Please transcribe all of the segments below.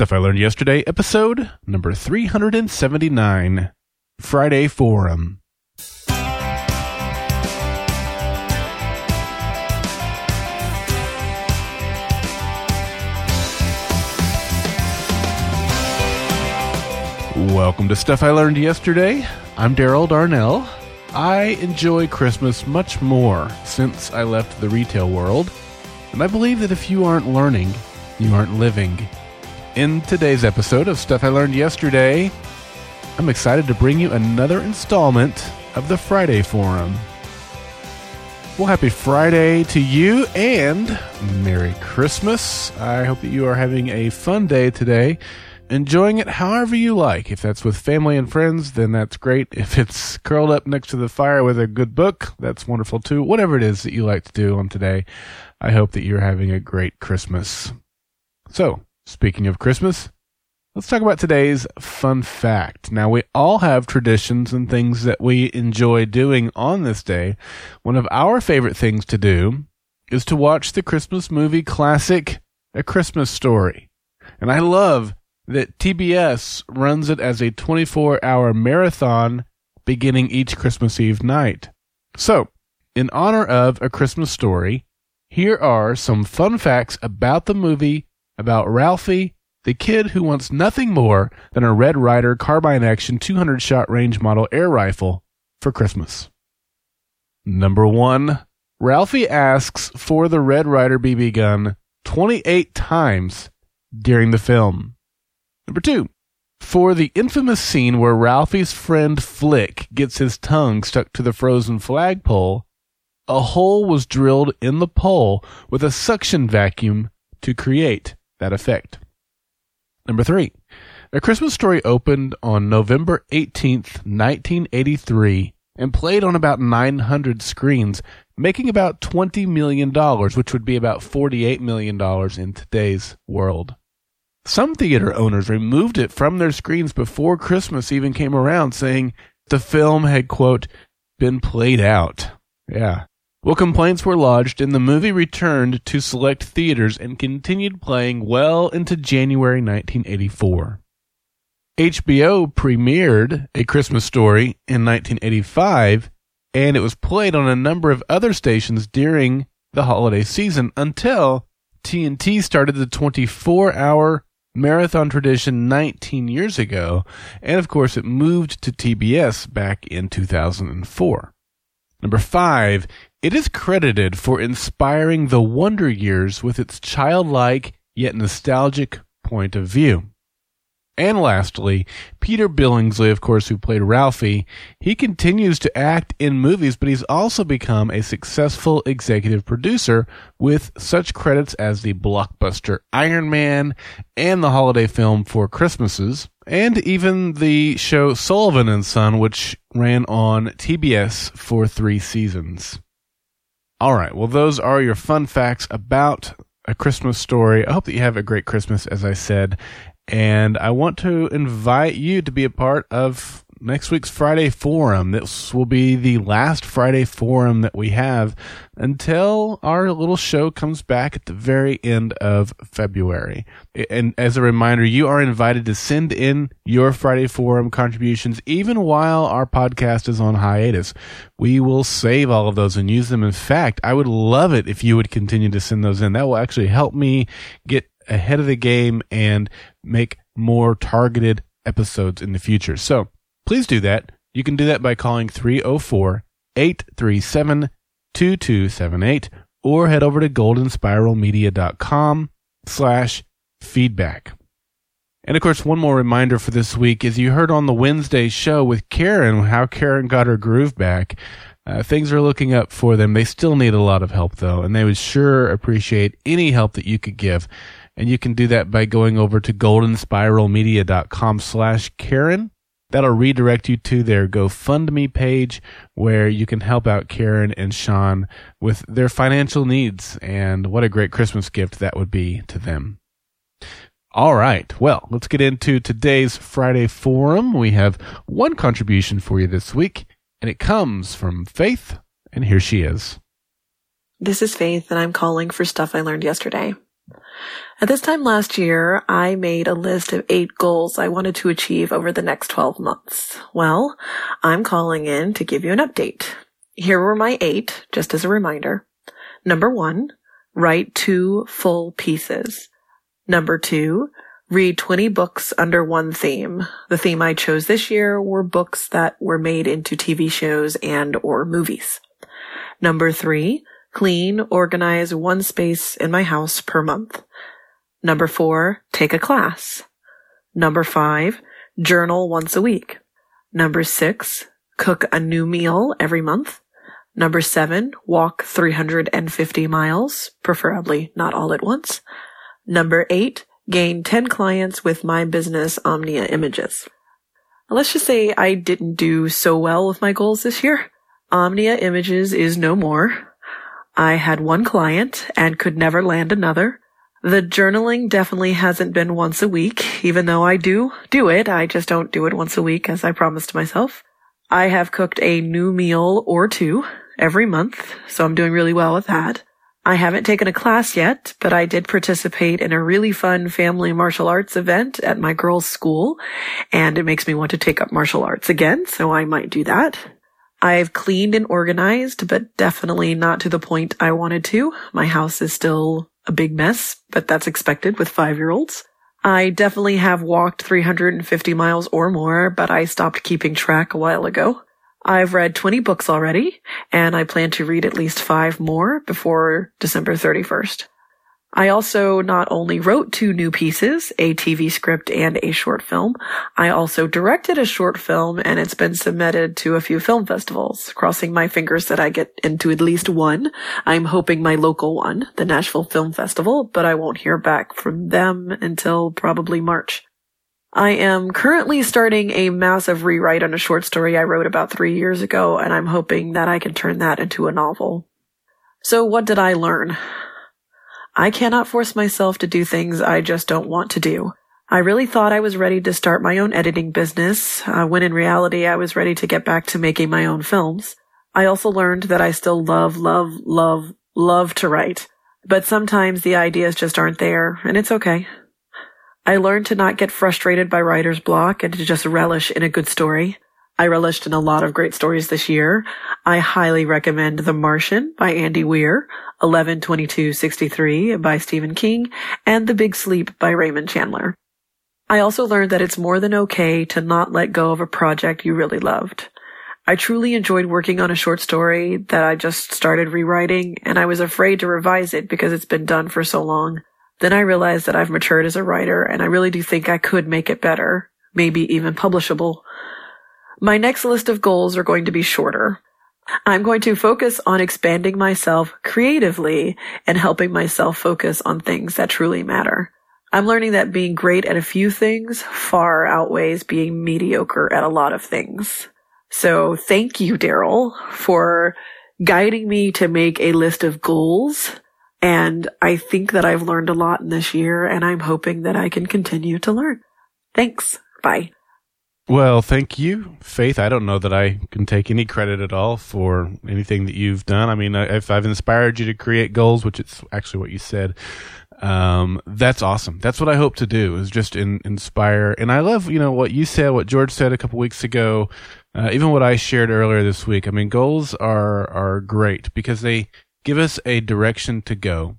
Stuff I Learned Yesterday, episode number 379 Friday Forum. Welcome to Stuff I Learned Yesterday. I'm Daryl Darnell. I enjoy Christmas much more since I left the retail world, and I believe that if you aren't learning, you aren't living. In today's episode of Stuff I Learned Yesterday, I'm excited to bring you another installment of the Friday Forum. Well, happy Friday to you and Merry Christmas. I hope that you are having a fun day today enjoying it however you like. If that's with family and friends, then that's great. If it's curled up next to the fire with a good book, that's wonderful too. Whatever it is that you like to do on today, I hope that you're having a great Christmas. So, speaking of Christmas, let's talk about today's fun fact. Now, we all have traditions and things that we enjoy doing on this day. One of our favorite things to do is to watch the Christmas movie classic, A Christmas Story. And I love that TBS runs it as a 24 hour marathon beginning each Christmas Eve night. So, in honor of A Christmas Story, here are some fun facts about the movie about Ralphie, the kid who wants nothing more than a Red Ryder carbine action 200 shot range model air rifle for Christmas. Number one, Ralphie asks for the Red Ryder BB gun 28 times during the film. Number two, for the infamous scene where Ralphie's friend Flick gets his tongue stuck to the frozen flagpole, a hole was drilled in the pole with a suction vacuum to create that effect. Number three, A Christmas Story opened on November 18th, 1983, and played on about 900 screens, making about $20 million, which would be about $48 million in today's world. Some theater owners removed it from their screens before Christmas even came around, saying the film had, quote, been played out. Yeah. Well, complaints were lodged, and the movie returned to select theaters and continued playing well into January 1984. HBO premiered A Christmas Story in 1985, and it was played on a number of other stations during the holiday season until TNT started the 24 hour marathon tradition 19 years ago, and of course it moved to TBS back in 2004. Number five, it is credited for inspiring the Wonder Years with its childlike yet nostalgic point of view. And lastly, Peter Billingsley, of course, who played Ralphie, he continues to act in movies, but he's also become a successful executive producer with such credits as the blockbuster Iron Man and the holiday film Four Christmases, and even the show Sullivan and Son, which ran on TBS for three seasons. All right, well, those are your fun facts about a Christmas story. I hope that you have a great Christmas, as I said. And I want to invite you to be a part of next week's Friday Forum. This will be the last Friday Forum that we have until our little show comes back at the very end of February. And as a reminder, you are invited to send in your Friday Forum contributions even while our podcast is on hiatus. We will save all of those and use them. In fact, I would love it if you would continue to send those in. That will actually help me get ahead of the game and make more targeted episodes in the future. So please do that. You can do that by calling 304 837 2278 or head over to goldenspiralmedia.com slash feedback. And of course, one more reminder for this week is you heard on the Wednesday show with Karen how Karen got her groove back. Uh, things are looking up for them. They still need a lot of help though, and they would sure appreciate any help that you could give. And you can do that by going over to goldenspiralmedia.com slash Karen. That'll redirect you to their GoFundMe page where you can help out Karen and Sean with their financial needs. And what a great Christmas gift that would be to them. All right. Well, let's get into today's Friday Forum. We have one contribution for you this week, and it comes from Faith, and here she is. This is Faith, and I'm calling for stuff I learned yesterday. At this time last year, I made a list of eight goals I wanted to achieve over the next 12 months. Well, I'm calling in to give you an update. Here were my eight, just as a reminder. Number one, write two full pieces. Number two, read 20 books under one theme. The theme I chose this year were books that were made into TV shows and or movies. Number three, clean, organize one space in my house per month. Number four, take a class. Number five, journal once a week. Number six, cook a new meal every month. Number seven, walk 350 miles, preferably not all at once. Number eight, gain 10 clients with my business Omnia Images. Let's just say I didn't do so well with my goals this year. Omnia Images is no more. I had one client and could never land another. The journaling definitely hasn't been once a week, even though I do do it. I just don't do it once a week as I promised myself. I have cooked a new meal or two every month, so I'm doing really well with that. I haven't taken a class yet, but I did participate in a really fun family martial arts event at my girls' school, and it makes me want to take up martial arts again, so I might do that. I've cleaned and organized, but definitely not to the point I wanted to. My house is still a big mess, but that's expected with five year olds. I definitely have walked 350 miles or more, but I stopped keeping track a while ago. I've read 20 books already, and I plan to read at least five more before December 31st. I also not only wrote two new pieces, a TV script and a short film, I also directed a short film and it's been submitted to a few film festivals, crossing my fingers that I get into at least one. I'm hoping my local one, the Nashville Film Festival, but I won't hear back from them until probably March. I am currently starting a massive rewrite on a short story I wrote about three years ago, and I'm hoping that I can turn that into a novel. So what did I learn? I cannot force myself to do things I just don't want to do. I really thought I was ready to start my own editing business, uh, when in reality I was ready to get back to making my own films. I also learned that I still love, love, love, love to write. But sometimes the ideas just aren't there, and it's okay. I learned to not get frustrated by writer's block and to just relish in a good story. I relished in a lot of great stories this year. I highly recommend The Martian by Andy Weir, 112263 by Stephen King, and The Big Sleep by Raymond Chandler. I also learned that it's more than okay to not let go of a project you really loved. I truly enjoyed working on a short story that I just started rewriting, and I was afraid to revise it because it's been done for so long. Then I realized that I've matured as a writer and I really do think I could make it better, maybe even publishable. My next list of goals are going to be shorter. I'm going to focus on expanding myself creatively and helping myself focus on things that truly matter. I'm learning that being great at a few things far outweighs being mediocre at a lot of things. So thank you, Daryl, for guiding me to make a list of goals and I think that I've learned a lot in this year and I'm hoping that I can continue to learn. Thanks. Bye. Well, thank you, Faith. I don't know that I can take any credit at all for anything that you've done. I mean, if I've inspired you to create goals, which is actually what you said, um, that's awesome. That's what I hope to do is just in, inspire. And I love, you know, what you said, what George said a couple weeks ago, uh, even what I shared earlier this week. I mean, goals are, are great because they, give us a direction to go.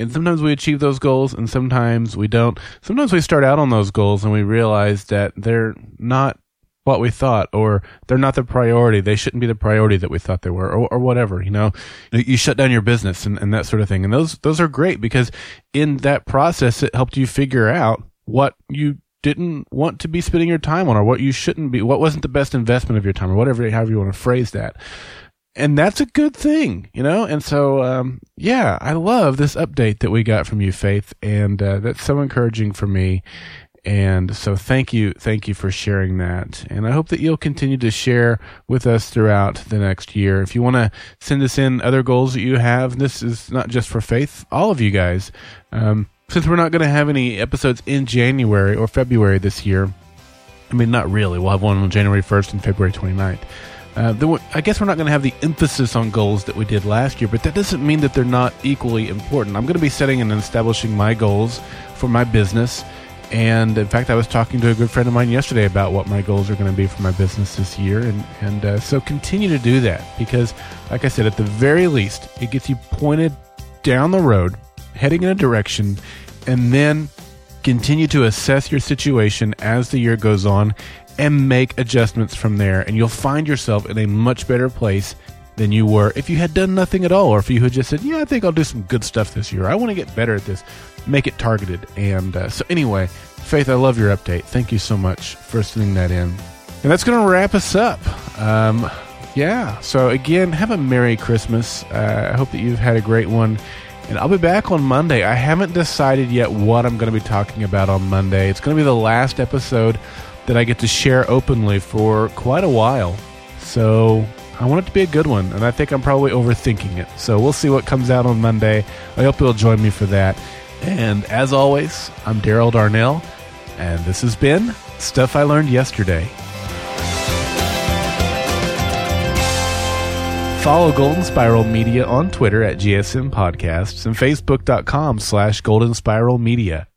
And sometimes we achieve those goals and sometimes we don't. Sometimes we start out on those goals and we realize that they're not what we thought or they're not the priority. They shouldn't be the priority that we thought they were or, or whatever, you know, you shut down your business and, and that sort of thing. And those, those are great because in that process, it helped you figure out what you didn't want to be spending your time on or what you shouldn't be, what wasn't the best investment of your time or whatever, however you want to phrase that and that's a good thing, you know. And so, um, yeah, I love this update that we got from you, Faith, and uh, that's so encouraging for me. And so, thank you, thank you for sharing that. And I hope that you'll continue to share with us throughout the next year. If you want to send us in other goals that you have, this is not just for Faith, all of you guys. Um, since we're not going to have any episodes in January or February this year, I mean, not really. We'll have one on January 1st and February 29th. Uh, I guess we're not going to have the emphasis on goals that we did last year, but that doesn't mean that they're not equally important. I'm going to be setting and establishing my goals for my business. And in fact, I was talking to a good friend of mine yesterday about what my goals are going to be for my business this year. And, and uh, so continue to do that because, like I said, at the very least, it gets you pointed down the road, heading in a direction, and then continue to assess your situation as the year goes on and make adjustments from there. And you'll find yourself in a much better place than you were if you had done nothing at all, or if you had just said, Yeah, I think I'll do some good stuff this year. I want to get better at this. Make it targeted. And uh, so, anyway, Faith, I love your update. Thank you so much for sending that in. And that's going to wrap us up. Um, yeah. So, again, have a Merry Christmas. Uh, I hope that you've had a great one. And I'll be back on Monday. I haven't decided yet what I'm going to be talking about on Monday. It's going to be the last episode that I get to share openly for quite a while. So I want it to be a good one, and I think I'm probably overthinking it. So we'll see what comes out on Monday. I hope you'll join me for that. And as always, I'm Daryl Darnell, and this has been Stuff I Learned Yesterday. Follow Golden Spiral Media on Twitter at GSM Podcasts and Facebook.com slash Golden Spiral Media.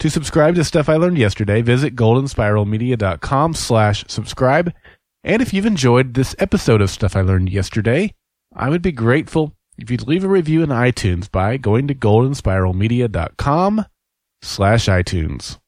To subscribe to Stuff I Learned Yesterday, visit goldenspiralmedia.com slash subscribe. And if you've enjoyed this episode of Stuff I Learned Yesterday, I would be grateful if you'd leave a review in iTunes by going to goldenspiralmedia.com slash iTunes.